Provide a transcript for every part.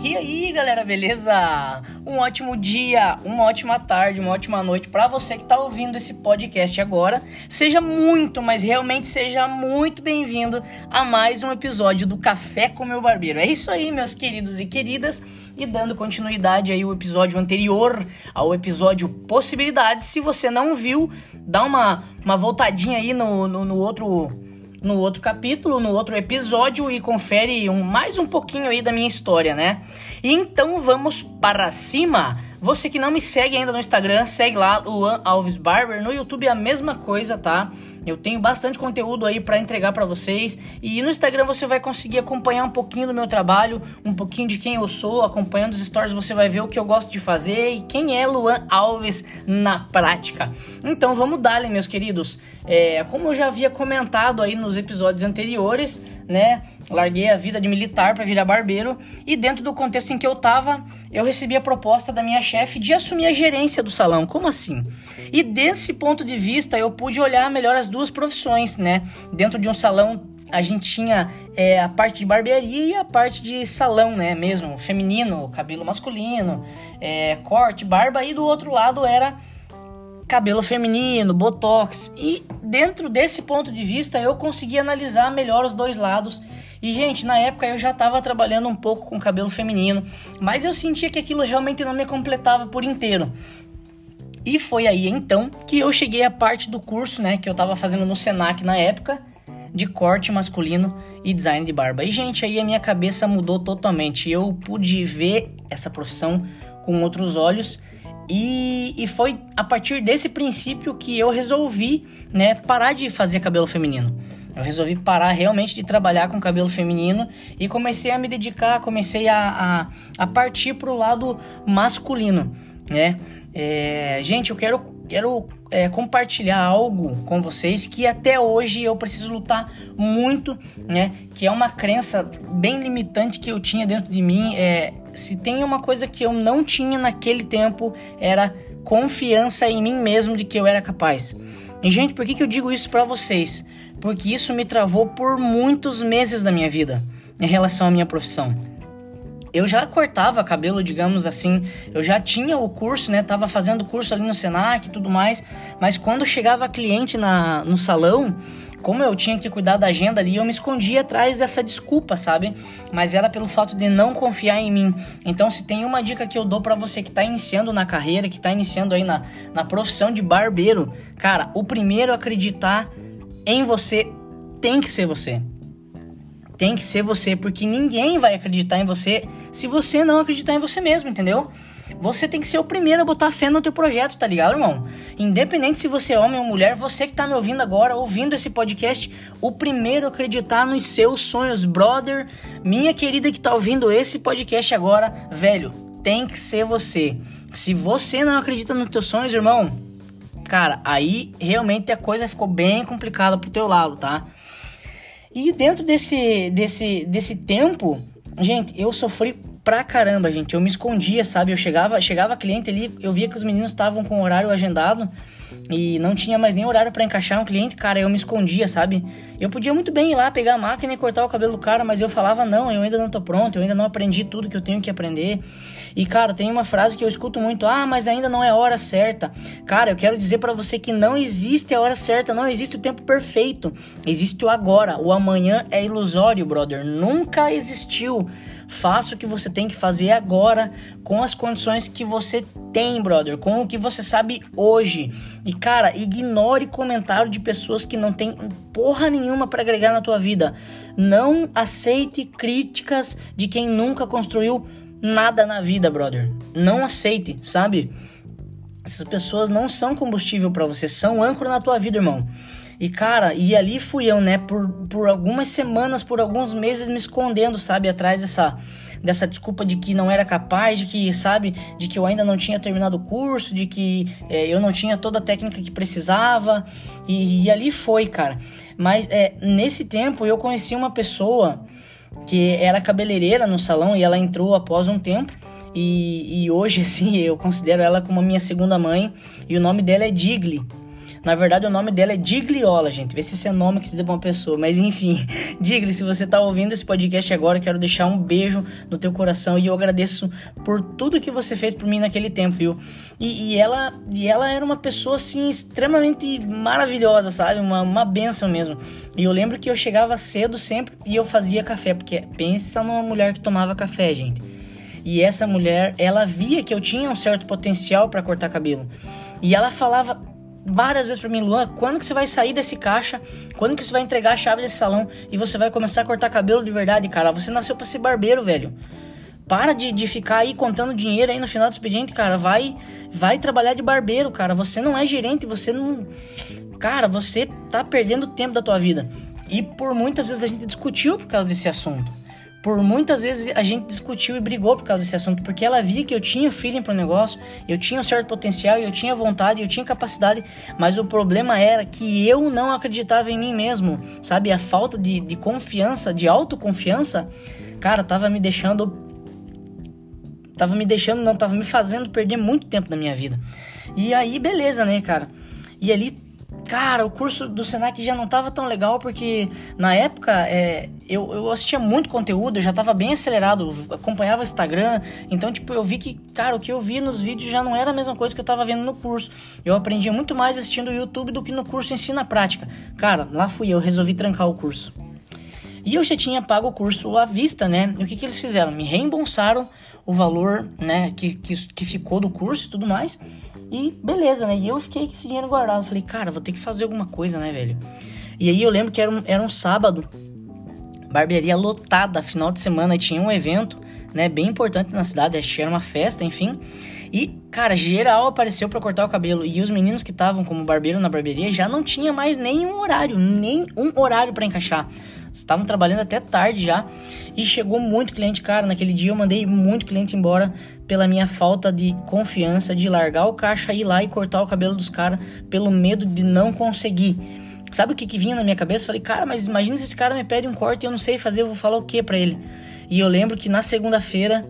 E aí, galera, beleza? Um ótimo dia, uma ótima tarde, uma ótima noite para você que tá ouvindo esse podcast agora. Seja muito, mas realmente seja muito bem-vindo a mais um episódio do Café com meu barbeiro. É isso aí, meus queridos e queridas. E dando continuidade aí ao episódio anterior, ao episódio Possibilidades. Se você não viu, dá uma, uma voltadinha aí no, no, no outro no outro capítulo, no outro episódio e confere um, mais um pouquinho aí da minha história, né? Então vamos para cima. Você que não me segue ainda no Instagram, segue lá o Alves Barber. No YouTube é a mesma coisa, tá? Eu tenho bastante conteúdo aí para entregar para vocês e no Instagram você vai conseguir acompanhar um pouquinho do meu trabalho, um pouquinho de quem eu sou, acompanhando os stories você vai ver o que eu gosto de fazer e quem é Luan Alves na prática. Então vamos dar, meus queridos. É, como eu já havia comentado aí nos episódios anteriores, né? Larguei a vida de militar para virar barbeiro e dentro do contexto em que eu tava, eu recebi a proposta da minha chefe de assumir a gerência do salão. Como assim? E desse ponto de vista, eu pude olhar melhor as duas profissões, né? Dentro de um salão, a gente tinha é, a parte de barbearia e a parte de salão, né? Mesmo feminino, cabelo masculino, é, corte, barba. E do outro lado era cabelo feminino, botox. E dentro desse ponto de vista, eu consegui analisar melhor os dois lados. E, gente, na época eu já estava trabalhando um pouco com cabelo feminino, mas eu sentia que aquilo realmente não me completava por inteiro. E foi aí então que eu cheguei à parte do curso, né, que eu estava fazendo no Senac na época, de corte masculino e design de barba. E gente, aí a minha cabeça mudou totalmente. Eu pude ver essa profissão com outros olhos e, e foi a partir desse princípio que eu resolvi, né, parar de fazer cabelo feminino. Eu resolvi parar realmente de trabalhar com cabelo feminino e comecei a me dedicar, comecei a, a, a partir para o lado masculino, né? É, gente, eu quero, quero é, compartilhar algo com vocês que até hoje eu preciso lutar muito, né? Que é uma crença bem limitante que eu tinha dentro de mim. É, se tem uma coisa que eu não tinha naquele tempo era confiança em mim mesmo de que eu era capaz. E gente, por que, que eu digo isso para vocês? Porque isso me travou por muitos meses da minha vida em relação à minha profissão eu já cortava cabelo, digamos assim, eu já tinha o curso, né? Tava fazendo curso ali no Senac e tudo mais, mas quando chegava cliente na, no salão, como eu tinha que cuidar da agenda ali, eu me escondia atrás dessa desculpa, sabe? Mas era pelo fato de não confiar em mim. Então, se tem uma dica que eu dou para você que tá iniciando na carreira, que tá iniciando aí na, na profissão de barbeiro, cara, o primeiro acreditar em você tem que ser você tem que ser você, porque ninguém vai acreditar em você se você não acreditar em você mesmo, entendeu? Você tem que ser o primeiro a botar fé no teu projeto, tá ligado, irmão? Independente se você é homem ou mulher, você que tá me ouvindo agora, ouvindo esse podcast, o primeiro a acreditar nos seus sonhos, brother, minha querida que tá ouvindo esse podcast agora, velho, tem que ser você. Se você não acredita nos teus sonhos, irmão, cara, aí realmente a coisa ficou bem complicada pro teu lado, tá? E dentro desse, desse, desse tempo, gente, eu sofri pra caramba, gente. Eu me escondia, sabe? Eu chegava, chegava cliente ali, eu via que os meninos estavam com o horário agendado e não tinha mais nem horário para encaixar um cliente, cara, eu me escondia, sabe? Eu podia muito bem ir lá pegar a máquina e cortar o cabelo do cara, mas eu falava, não, eu ainda não tô pronto, eu ainda não aprendi tudo que eu tenho que aprender. E cara, tem uma frase que eu escuto muito: "Ah, mas ainda não é a hora certa". Cara, eu quero dizer para você que não existe a hora certa, não existe o tempo perfeito. Existe o agora. O amanhã é ilusório, brother. Nunca existiu. Faça o que você tem que fazer agora com as condições que você tem, brother, com o que você sabe hoje. E cara, ignore comentário de pessoas que não tem porra nenhuma para agregar na tua vida. Não aceite críticas de quem nunca construiu nada na vida, brother. Não aceite, sabe? Essas pessoas não são combustível para você, são âncora na tua vida, irmão. E cara, e ali fui eu, né, por, por algumas semanas, por alguns meses me escondendo, sabe, atrás dessa dessa desculpa de que não era capaz, de que, sabe, de que eu ainda não tinha terminado o curso, de que é, eu não tinha toda a técnica que precisava. E, e ali foi, cara. Mas é, nesse tempo eu conheci uma pessoa que era cabeleireira no salão e ela entrou após um tempo. E, e hoje, assim, eu considero ela como a minha segunda mãe. E o nome dela é Digli. Na verdade, o nome dela é Digliola, gente. Vê se esse é nome que se deu pra uma pessoa. Mas enfim, Digli, se você tá ouvindo esse podcast agora, quero deixar um beijo no teu coração e eu agradeço por tudo que você fez por mim naquele tempo, viu? E, e ela, e ela era uma pessoa, assim, extremamente maravilhosa, sabe? Uma, uma benção mesmo. E eu lembro que eu chegava cedo sempre e eu fazia café, porque pensa numa mulher que tomava café, gente. E essa mulher, ela via que eu tinha um certo potencial para cortar cabelo. E ela falava várias vezes para mim, Luan, quando que você vai sair desse caixa? Quando que você vai entregar a chave desse salão e você vai começar a cortar cabelo de verdade, cara? Você nasceu para ser barbeiro, velho. Para de, de ficar aí contando dinheiro aí no final do expediente, cara. Vai, vai trabalhar de barbeiro, cara. Você não é gerente, você não. Cara, você tá perdendo tempo da tua vida. E por muitas vezes a gente discutiu por causa desse assunto por muitas vezes a gente discutiu e brigou por causa desse assunto, porque ela via que eu tinha feeling pro negócio, eu tinha um certo potencial, eu tinha vontade, eu tinha capacidade, mas o problema era que eu não acreditava em mim mesmo, sabe? A falta de, de confiança, de autoconfiança, cara, tava me deixando. Tava me deixando, não, tava me fazendo perder muito tempo da minha vida. E aí, beleza, né, cara? E ali Cara, o curso do Senac já não tava tão legal porque na época é, eu, eu assistia muito conteúdo, eu já tava bem acelerado, acompanhava o Instagram, então tipo, eu vi que, cara, o que eu vi nos vídeos já não era a mesma coisa que eu tava vendo no curso. Eu aprendia muito mais assistindo o YouTube do que no curso Ensina Prática. Cara, lá fui eu, resolvi trancar o curso. E eu já tinha pago o curso à vista, né? E o que, que eles fizeram? Me reembolsaram o valor, né, que, que, que ficou do curso e tudo mais. E beleza, né? E eu fiquei com esse dinheiro guardado. Falei, cara, vou ter que fazer alguma coisa, né, velho? E aí eu lembro que era um, era um sábado, barbearia lotada, final de semana, tinha um evento, né, bem importante na cidade, acho que era uma festa, enfim. E, cara, geral apareceu para cortar o cabelo. E os meninos que estavam como barbeiro na barbearia já não tinha mais nenhum horário, nem um horário para encaixar. Estavam trabalhando até tarde já. E chegou muito cliente, cara. Naquele dia eu mandei muito cliente embora pela minha falta de confiança de largar o caixa, ir lá e cortar o cabelo dos caras, pelo medo de não conseguir. Sabe o que, que vinha na minha cabeça? Falei, cara, mas imagina se esse cara me pede um corte e eu não sei fazer, eu vou falar o que para ele? E eu lembro que na segunda-feira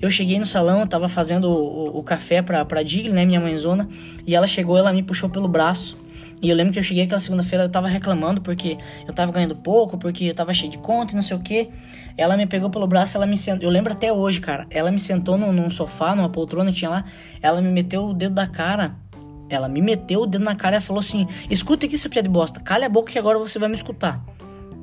eu cheguei no salão, tava fazendo o, o, o café pra, pra Digli, né, minha mãezona, e ela chegou, ela me puxou pelo braço e eu lembro que eu cheguei aquela segunda-feira, eu tava reclamando porque eu tava ganhando pouco, porque eu tava cheio de conta e não sei o que. Ela me pegou pelo braço, ela me sentou. Eu lembro até hoje, cara. Ela me sentou num, num sofá, numa poltrona que tinha lá. Ela me meteu o dedo da cara. Ela me meteu o dedo na cara e falou assim: Escuta aqui, seu pia de bosta. Cala a boca que agora você vai me escutar.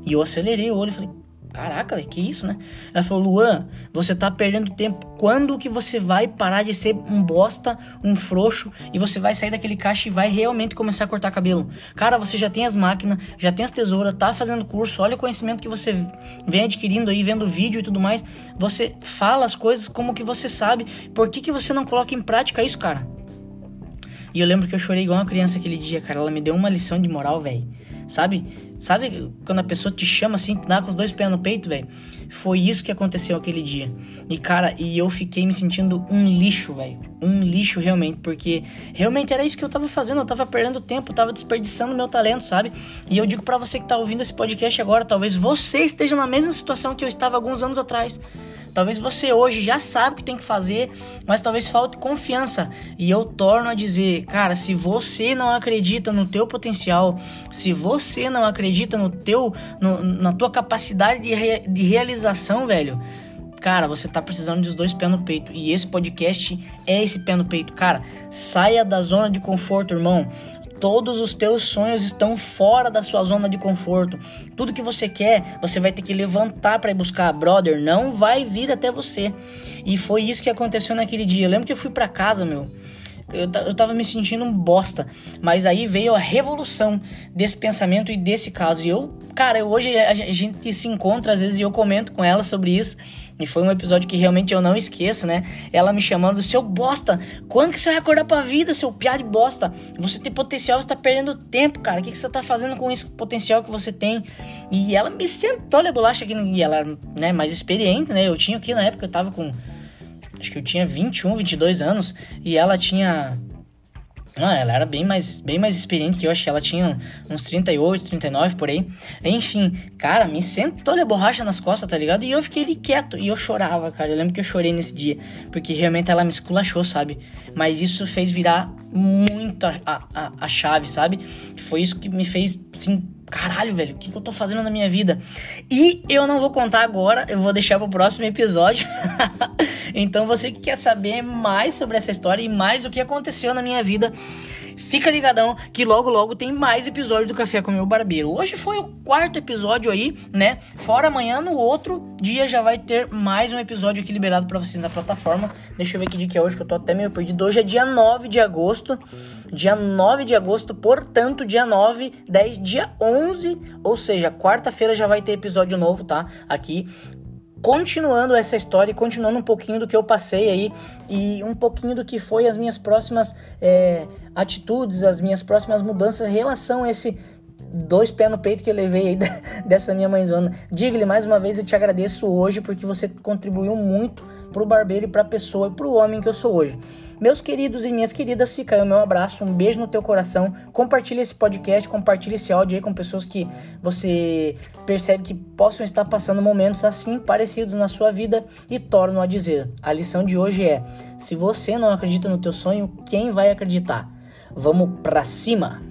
E eu acelerei o olho e falei: Caraca, véio, que isso, né? Ela falou, Luan, você tá perdendo tempo. Quando que você vai parar de ser um bosta, um frouxo, e você vai sair daquele caixa e vai realmente começar a cortar cabelo? Cara, você já tem as máquinas, já tem as tesouras, tá fazendo curso, olha o conhecimento que você vem adquirindo aí, vendo vídeo e tudo mais. Você fala as coisas como que você sabe. Por que, que você não coloca em prática isso, cara? E eu lembro que eu chorei igual uma criança aquele dia, cara. Ela me deu uma lição de moral, velho. Sabe? Sabe quando a pessoa te chama assim, dá com os dois pés no peito, velho? Foi isso que aconteceu aquele dia. E cara, e eu fiquei me sentindo um lixo, velho. Um lixo realmente, porque realmente era isso que eu tava fazendo, eu tava perdendo tempo, tava desperdiçando meu talento, sabe? E eu digo para você que tá ouvindo esse podcast agora, talvez você esteja na mesma situação que eu estava alguns anos atrás. Talvez você hoje já sabe o que tem que fazer, mas talvez falte confiança. E eu torno a dizer, cara, se você não acredita no teu potencial, se você não acredita no teu, no, na tua capacidade de, re, de realização, velho, cara, você tá precisando dos dois pés no peito. E esse podcast é esse pé no peito. Cara, saia da zona de conforto, irmão. Todos os teus sonhos estão fora da sua zona de conforto. Tudo que você quer, você vai ter que levantar para ir buscar, brother. Não vai vir até você. E foi isso que aconteceu naquele dia. Eu lembro que eu fui para casa, meu. Eu, eu tava me sentindo um bosta. Mas aí veio a revolução desse pensamento e desse caso. E eu, cara, hoje a gente se encontra às vezes e eu comento com ela sobre isso. E foi um episódio que realmente eu não esqueço, né? Ela me chamando, seu bosta, quando que você vai acordar pra vida, seu piá de bosta? Você tem potencial, você tá perdendo tempo, cara. O que, que você tá fazendo com esse potencial que você tem? E ela me sentou a bolacha aqui, e ela, né, mais experiente, né? Eu tinha aqui na época, eu tava com. Acho que eu tinha 21, 22 anos, e ela tinha Ah, ela era bem mais, bem mais experiente que eu, acho que ela tinha uns 38, 39 por aí. Enfim, cara, me sentou a borracha nas costas, tá ligado? E eu fiquei ali quieto e eu chorava, cara. Eu lembro que eu chorei nesse dia, porque realmente ela me esculachou, sabe? Mas isso fez virar muito a, a, a chave, sabe? Foi isso que me fez, assim, caralho, velho, o que, que eu tô fazendo na minha vida? E eu não vou contar agora, eu vou deixar pro próximo episódio. então você que quer saber mais sobre essa história e mais o que aconteceu na minha vida, fica ligadão que logo logo tem mais episódio do Café com meu barbeiro. Hoje foi o quarto episódio aí, né? Fora amanhã, no outro dia já vai ter mais um episódio aqui liberado para vocês na plataforma. Deixa eu ver que dia que é hoje, que eu tô até meio perdido. Hoje é dia 9 de agosto. Dia 9 de agosto, portanto, dia 9, 10, dia 11, ou seja, quarta-feira já vai ter episódio novo, tá? Aqui continuando essa história e continuando um pouquinho do que eu passei aí e um pouquinho do que foi as minhas próximas é, atitudes, as minhas próximas mudanças em relação a esse dois pés no peito que eu levei aí dessa minha mãezona. Diga-lhe mais uma vez, eu te agradeço hoje porque você contribuiu muito pro barbeiro e pra pessoa e pro homem que eu sou hoje. Meus queridos e minhas queridas, fica aí o meu abraço, um beijo no teu coração. Compartilhe esse podcast, compartilhe esse áudio aí com pessoas que você percebe que possam estar passando momentos assim parecidos na sua vida e torno a dizer. A lição de hoje é: se você não acredita no teu sonho, quem vai acreditar? Vamos pra cima!